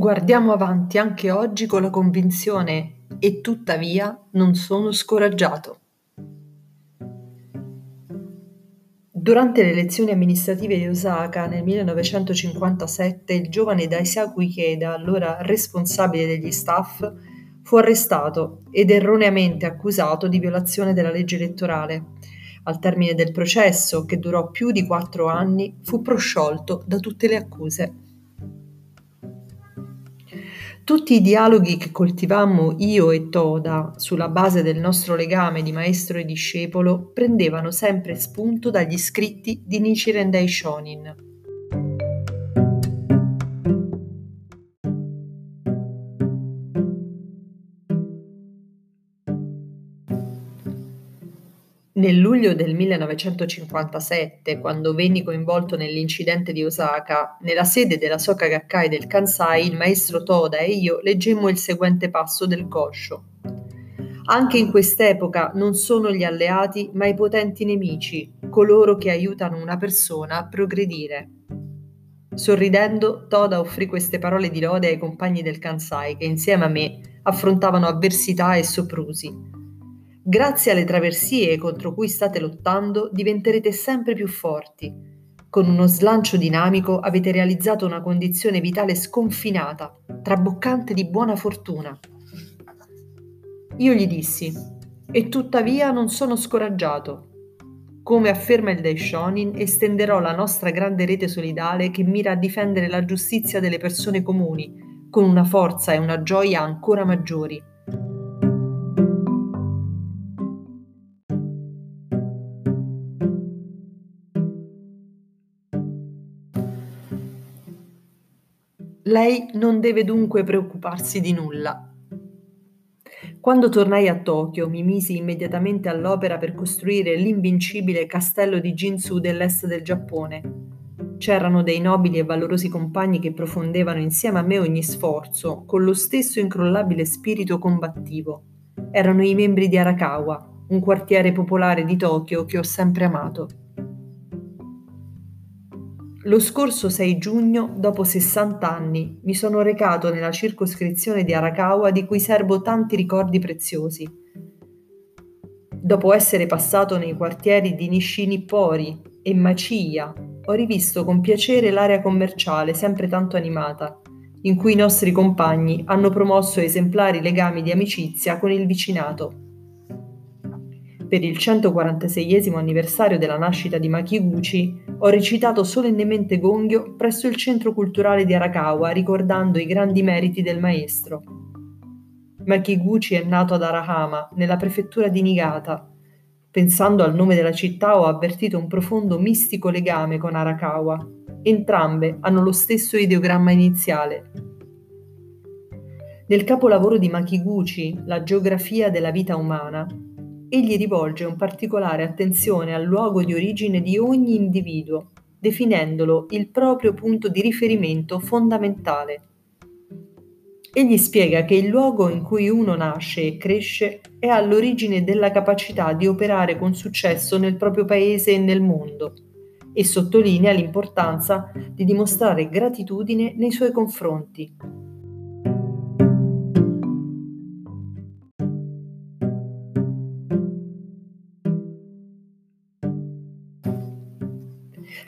Guardiamo avanti anche oggi con la convinzione e tuttavia non sono scoraggiato. Durante le elezioni amministrative di Osaka nel 1957 il giovane Daisaku Ikeda, allora responsabile degli staff, fu arrestato ed erroneamente accusato di violazione della legge elettorale. Al termine del processo, che durò più di quattro anni, fu prosciolto da tutte le accuse. Tutti i dialoghi che coltivammo io e Toda sulla base del nostro legame di maestro e discepolo prendevano sempre spunto dagli scritti di Nichiren Daishonin. Nel luglio del 1957, quando venni coinvolto nell'incidente di Osaka, nella sede della Soka Gakkai del Kansai, il maestro Toda e io leggemmo il seguente passo del Kosho. Anche in quest'epoca non sono gli alleati, ma i potenti nemici, coloro che aiutano una persona a progredire. Sorridendo, Toda offrì queste parole di lode ai compagni del Kansai che insieme a me affrontavano avversità e soprusi Grazie alle traversie contro cui state lottando diventerete sempre più forti. Con uno slancio dinamico avete realizzato una condizione vitale sconfinata, traboccante di buona fortuna. Io gli dissi, e tuttavia non sono scoraggiato. Come afferma il Daishonin, estenderò la nostra grande rete solidale che mira a difendere la giustizia delle persone comuni, con una forza e una gioia ancora maggiori. Lei non deve dunque preoccuparsi di nulla. Quando tornai a Tokyo mi misi immediatamente all'opera per costruire l'invincibile castello di Jinsu dell'est del Giappone. C'erano dei nobili e valorosi compagni che profondevano insieme a me ogni sforzo, con lo stesso incrollabile spirito combattivo. Erano i membri di Arakawa, un quartiere popolare di Tokyo che ho sempre amato. Lo scorso 6 giugno, dopo 60 anni, mi sono recato nella circoscrizione di Arakawa di cui serbo tanti ricordi preziosi. Dopo essere passato nei quartieri di Nishinippori e Machiya, ho rivisto con piacere l'area commerciale sempre tanto animata, in cui i nostri compagni hanno promosso esemplari legami di amicizia con il vicinato. Per il 146 anniversario della nascita di Makiguchi, ho recitato solennemente Gongyo presso il centro culturale di Arakawa ricordando i grandi meriti del maestro. Makiguchi è nato ad Arahama, nella prefettura di Niigata. Pensando al nome della città ho avvertito un profondo mistico legame con Arakawa. Entrambe hanno lo stesso ideogramma iniziale. Nel capolavoro di Makiguchi, La geografia della vita umana, egli rivolge un particolare attenzione al luogo di origine di ogni individuo, definendolo il proprio punto di riferimento fondamentale. Egli spiega che il luogo in cui uno nasce e cresce è all'origine della capacità di operare con successo nel proprio paese e nel mondo e sottolinea l'importanza di dimostrare gratitudine nei suoi confronti,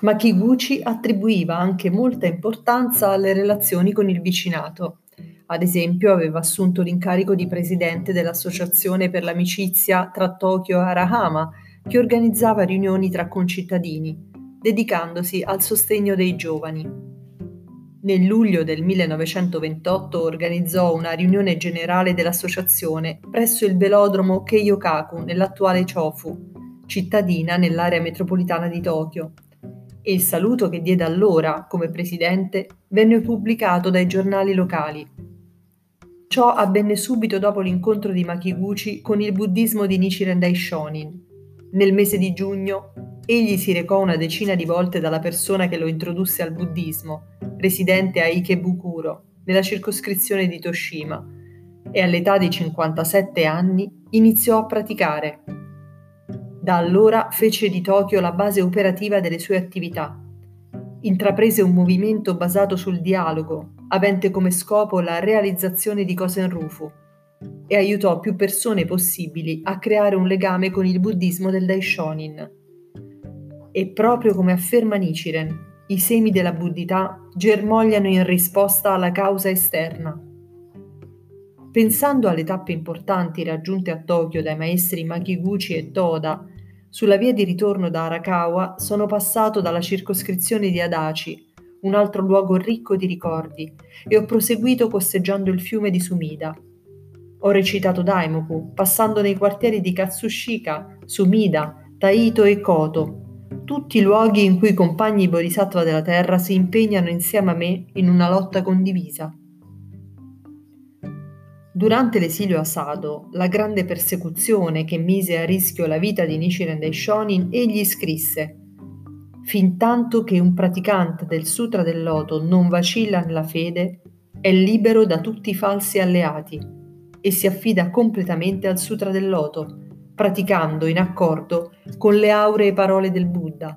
ma Kiguchi attribuiva anche molta importanza alle relazioni con il vicinato. Ad esempio, aveva assunto l'incarico di presidente dell'Associazione per l'amicizia tra Tokyo e Arahama, che organizzava riunioni tra concittadini, dedicandosi al sostegno dei giovani. Nel luglio del 1928 organizzò una riunione generale dell'associazione presso il velodromo Keiyokaku nell'attuale Chofu, cittadina nell'area metropolitana di Tokyo, e il saluto che diede allora come presidente venne pubblicato dai giornali locali. Ciò avvenne subito dopo l'incontro di Makiguchi con il buddismo di Nichiren Daishonin. Nel mese di giugno egli si recò una decina di volte dalla persona che lo introdusse al buddismo, residente a Ikebukuro, nella circoscrizione di Toshima, e all'età di 57 anni iniziò a praticare, da allora fece di Tokyo la base operativa delle sue attività. intraprese un movimento basato sul dialogo, avente come scopo la realizzazione di Kosen Rufu, e aiutò più persone possibili a creare un legame con il buddismo del Daishonin. E proprio come afferma Nichiren, i semi della buddità germogliano in risposta alla causa esterna. Pensando alle tappe importanti raggiunte a Tokyo dai maestri Makiguchi e Toda, sulla via di ritorno da Arakawa sono passato dalla circoscrizione di Adachi, un altro luogo ricco di ricordi, e ho proseguito costeggiando il fiume di Sumida. Ho recitato Daimoku, passando nei quartieri di Katsushika, Sumida, Taito e Koto, tutti luoghi in cui i compagni bodhisattva della terra si impegnano insieme a me in una lotta condivisa. Durante l'esilio a Sado, la grande persecuzione che mise a rischio la vita di Nichiren Daishonin, egli scrisse Fintanto che un praticante del Sutra del Loto non vacilla nella fede, è libero da tutti i falsi alleati e si affida completamente al Sutra del Loto, praticando in accordo con le auree parole del Buddha.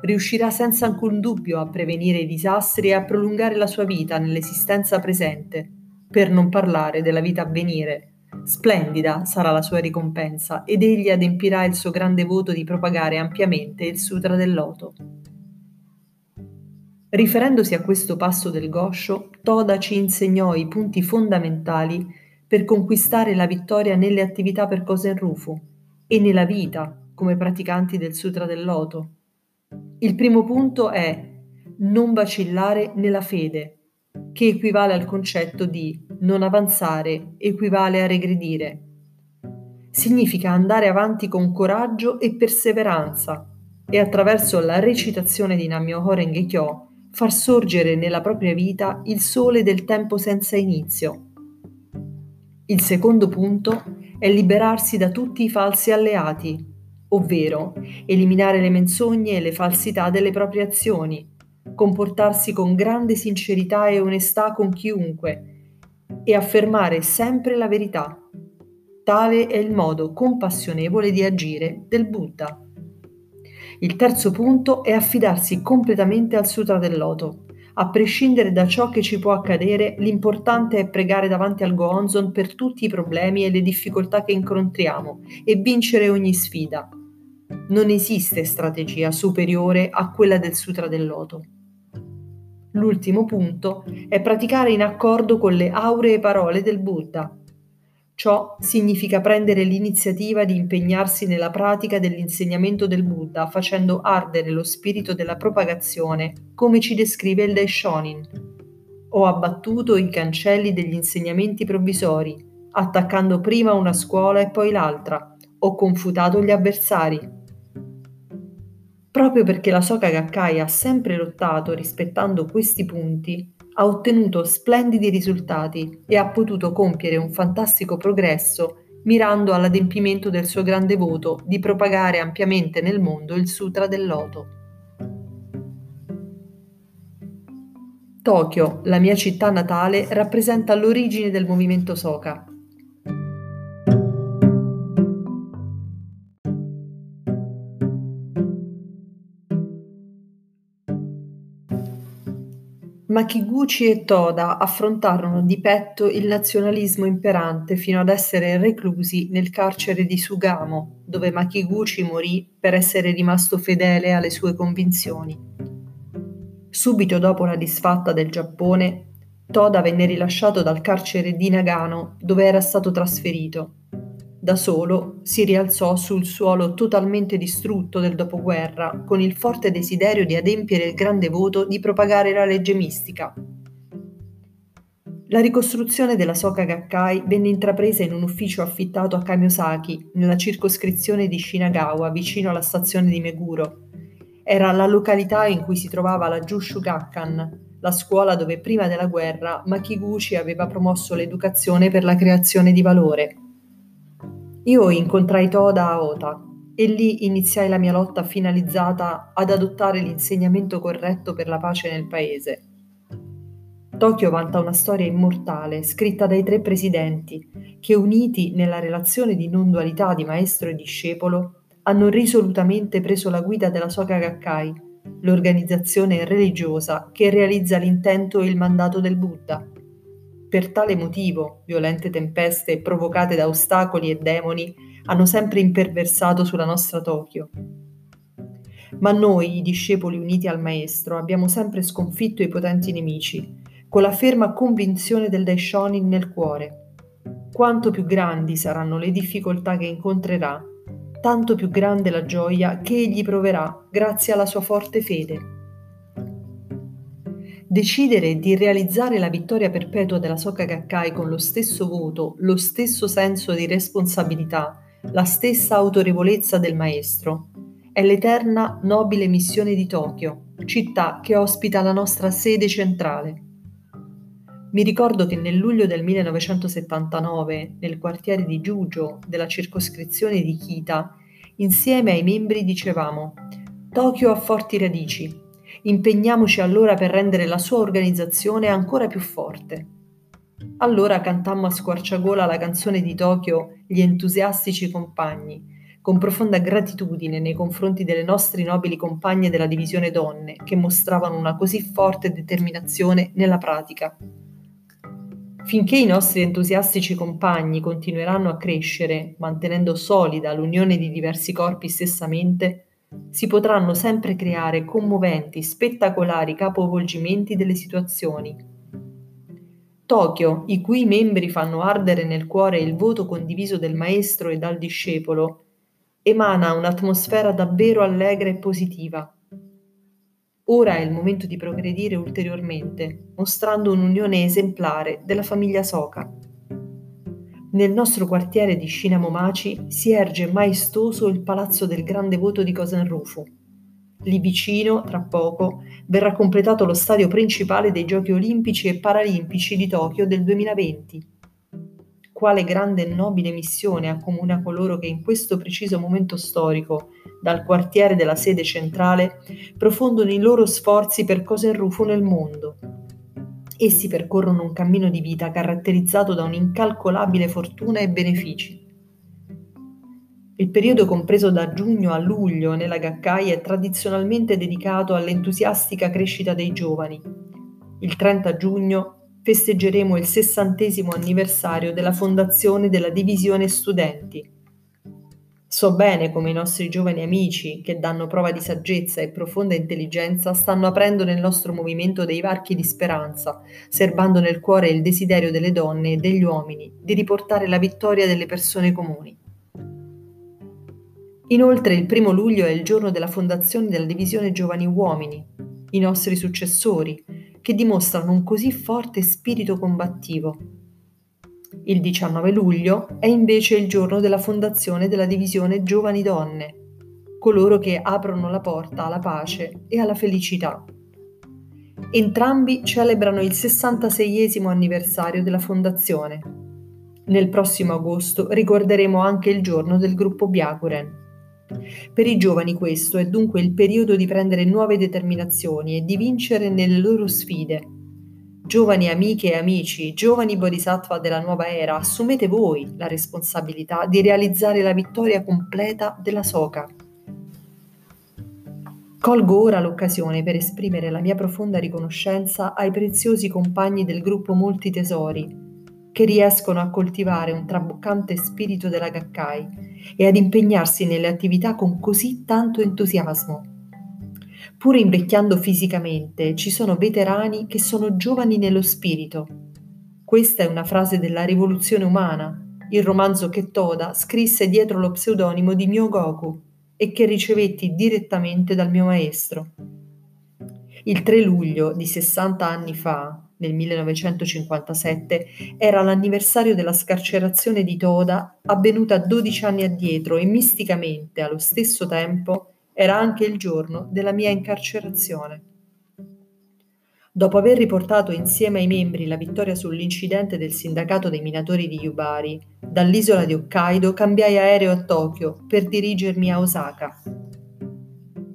Riuscirà senza alcun dubbio a prevenire i disastri e a prolungare la sua vita nell'esistenza presente per non parlare della vita a venire. Splendida sarà la sua ricompensa ed egli adempirà il suo grande voto di propagare ampiamente il Sutra del Loto. Riferendosi a questo passo del Gosho, Toda ci insegnò i punti fondamentali per conquistare la vittoria nelle attività per Kosen Rufu e nella vita come praticanti del Sutra del Loto. Il primo punto è non vacillare nella fede, che equivale al concetto di non avanzare, equivale a regredire. Significa andare avanti con coraggio e perseveranza e attraverso la recitazione di Nammyoho Renge Kyo far sorgere nella propria vita il sole del tempo senza inizio. Il secondo punto è liberarsi da tutti i falsi alleati, ovvero eliminare le menzogne e le falsità delle proprie azioni, comportarsi con grande sincerità e onestà con chiunque e affermare sempre la verità. Tale è il modo compassionevole di agire del Buddha. Il terzo punto è affidarsi completamente al Sutra del Loto. A prescindere da ciò che ci può accadere, l'importante è pregare davanti al Goonzon per tutti i problemi e le difficoltà che incontriamo e vincere ogni sfida. Non esiste strategia superiore a quella del Sutra del Loto. L'ultimo punto è praticare in accordo con le auree parole del Buddha. Ciò significa prendere l'iniziativa di impegnarsi nella pratica dell'insegnamento del Buddha, facendo ardere lo spirito della propagazione, come ci descrive il Daishonin. Ho abbattuto i cancelli degli insegnamenti provvisori, attaccando prima una scuola e poi l'altra. Ho confutato gli avversari, Proprio perché la Soka Gakkai ha sempre lottato rispettando questi punti, ha ottenuto splendidi risultati e ha potuto compiere un fantastico progresso mirando all'adempimento del suo grande voto di propagare ampiamente nel mondo il Sutra del Loto. Tokyo, la mia città natale, rappresenta l'origine del movimento Soka Ma Kiguchi e Toda affrontarono di petto il nazionalismo imperante fino ad essere reclusi nel carcere di Sugamo, dove Makiguchi morì per essere rimasto fedele alle sue convinzioni. Subito dopo la disfatta del Giappone, Toda venne rilasciato dal carcere di Nagano, dove era stato trasferito da solo, si rialzò sul suolo totalmente distrutto del dopoguerra, con il forte desiderio di adempiere il grande voto di propagare la legge mistica. La ricostruzione della Soka Gakkai venne intrapresa in un ufficio affittato a Kamiosaki, nella circoscrizione di Shinagawa, vicino alla stazione di Meguro. Era la località in cui si trovava la Jushu Gakkan, la scuola dove prima della guerra Makiguchi aveva promosso l'educazione per la creazione di valore. Io incontrai Toda a Ota e lì iniziai la mia lotta finalizzata ad adottare l'insegnamento corretto per la pace nel paese. Tokyo vanta una storia immortale scritta dai tre presidenti che, uniti nella relazione di non dualità di maestro e discepolo, hanno risolutamente preso la guida della Soka Gakkai, l'organizzazione religiosa che realizza l'intento e il mandato del Buddha. Per tale motivo, violente tempeste provocate da ostacoli e demoni hanno sempre imperversato sulla nostra Tokyo. Ma noi, i discepoli uniti al Maestro, abbiamo sempre sconfitto i potenti nemici, con la ferma convinzione del Daishonin nel cuore. Quanto più grandi saranno le difficoltà che incontrerà, tanto più grande la gioia che egli proverà grazie alla sua forte fede. Decidere di realizzare la vittoria perpetua della Soka Gakkai con lo stesso voto, lo stesso senso di responsabilità, la stessa autorevolezza del maestro, è l'eterna nobile missione di Tokyo, città che ospita la nostra sede centrale. Mi ricordo che nel luglio del 1979, nel quartiere di Giugio della circoscrizione di Kita, insieme ai membri dicevamo Tokyo ha forti radici, impegniamoci allora per rendere la sua organizzazione ancora più forte. Allora cantammo a squarciagola la canzone di Tokyo Gli entusiastici compagni, con profonda gratitudine nei confronti delle nostre nobili compagne della divisione donne che mostravano una così forte determinazione nella pratica. Finché i nostri entusiastici compagni continueranno a crescere, mantenendo solida l'unione di diversi corpi stessamente, si potranno sempre creare commoventi, spettacolari capovolgimenti delle situazioni. Tokyo, i cui membri fanno ardere nel cuore il voto condiviso del maestro e dal discepolo, emana un'atmosfera davvero allegra e positiva Ora è il momento di progredire ulteriormente, mostrando un'unione esemplare della famiglia Soka. Nel nostro quartiere di Shinamomachi si erge maestoso il palazzo del grande voto di Kosenrufu. Lì vicino, tra poco, verrà completato lo stadio principale dei Giochi olimpici e paralimpici di Tokyo del 2020 quale grande e nobile missione accomuna coloro che in questo preciso momento storico, dal quartiere della sede centrale, profondono i loro sforzi per rufo nel mondo. Essi percorrono un cammino di vita caratterizzato da un'incalcolabile fortuna e benefici. Il periodo compreso da giugno a luglio nella Gakkai è tradizionalmente dedicato all'entusiastica crescita dei giovani. Il 30 giugno festeggeremo il sessantesimo anniversario della fondazione della Divisione Studenti. So bene come i nostri giovani amici, che danno prova di saggezza e profonda intelligenza, stanno aprendo nel nostro movimento dei varchi di speranza, serbando nel cuore il desiderio delle donne e degli uomini di riportare la vittoria delle persone comuni. Inoltre il primo luglio è il giorno della fondazione della Divisione Giovani Uomini, i nostri successori, che dimostrano un così forte spirito combattivo. Il 19 luglio è invece il giorno della fondazione della divisione Giovani Donne, coloro che aprono la porta alla pace e alla felicità. Entrambi celebrano il 66 anniversario della fondazione. Nel prossimo agosto ricorderemo anche il giorno del gruppo Byakuren. Per i giovani questo è dunque il periodo di prendere nuove determinazioni e di vincere nelle loro sfide. Giovani amiche e amici, giovani bodhisattva della nuova era, assumete voi la responsabilità di realizzare la vittoria completa della Soka. Colgo ora l'occasione per esprimere la mia profonda riconoscenza ai preziosi compagni del gruppo Molti Tesori, che riescono a coltivare un traboccante spirito della Gakkai e ad impegnarsi nelle attività con così tanto entusiasmo. Pur invecchiando fisicamente, ci sono veterani che sono giovani nello spirito. Questa è una frase della rivoluzione umana, il romanzo che Toda scrisse dietro lo pseudonimo di Myogoku e che ricevetti direttamente dal mio maestro. Il 3 luglio di 60 anni fa, nel 1957, era l'anniversario della scarcerazione di Toda avvenuta 12 anni addietro e misticamente, allo stesso tempo, era anche il giorno della mia incarcerazione. Dopo aver riportato insieme ai membri la vittoria sull'incidente del sindacato dei minatori di Yubari, dall'isola di Hokkaido cambiai aereo a Tokyo per dirigermi a Osaka.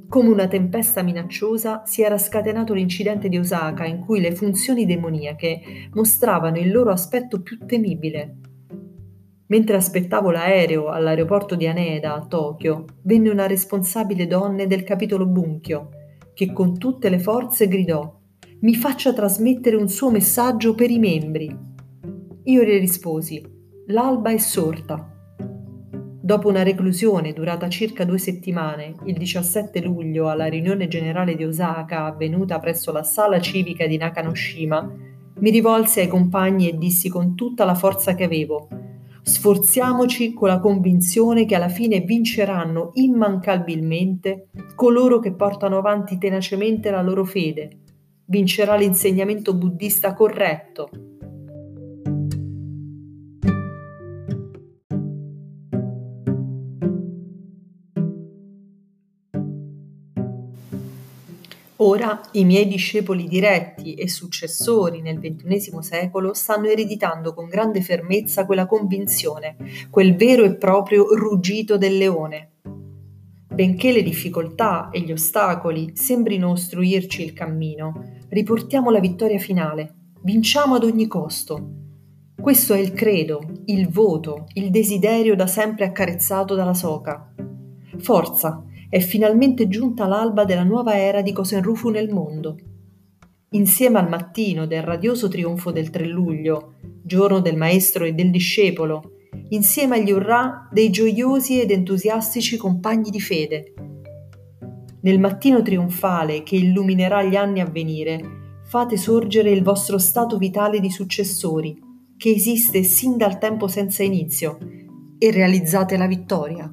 Come una tempesta minacciosa si era scatenato l'incidente di Osaka in cui le funzioni demoniache mostravano il loro aspetto più temibile. Mentre aspettavo l'aereo all'aeroporto di Haneda, a Tokyo, venne una responsabile donna del capitolo Bunkyo, che con tutte le forze gridò mi faccia trasmettere un suo messaggio per i membri. Io le risposi, l'alba è sorta. Dopo una reclusione durata circa due settimane, il 17 luglio alla riunione generale di Osaka avvenuta presso la sala civica di Nakanoshima, mi rivolsi ai compagni e dissi con tutta la forza che avevo, sforziamoci con la convinzione che alla fine vinceranno immancabilmente coloro che portano avanti tenacemente la loro fede, vincerà l'insegnamento buddista corretto. Ora i miei discepoli diretti e successori nel XXI secolo stanno ereditando con grande fermezza quella convinzione, quel vero e proprio ruggito del leone. Benché le difficoltà e gli ostacoli sembrino ostruirci il cammino, riportiamo la vittoria finale, vinciamo ad ogni costo. Questo è il credo, il voto, il desiderio da sempre accarezzato dalla Soca. Forza, è finalmente giunta l'alba della nuova era di Cosenrufu nel mondo. Insieme al mattino del radioso trionfo del 3 luglio, giorno del maestro e del discepolo, insieme agli urrà dei gioiosi ed entusiastici compagni di fede, nel mattino trionfale che illuminerà gli anni a venire, fate sorgere il vostro stato vitale di successori, che esiste sin dal tempo senza inizio, e realizzate la vittoria.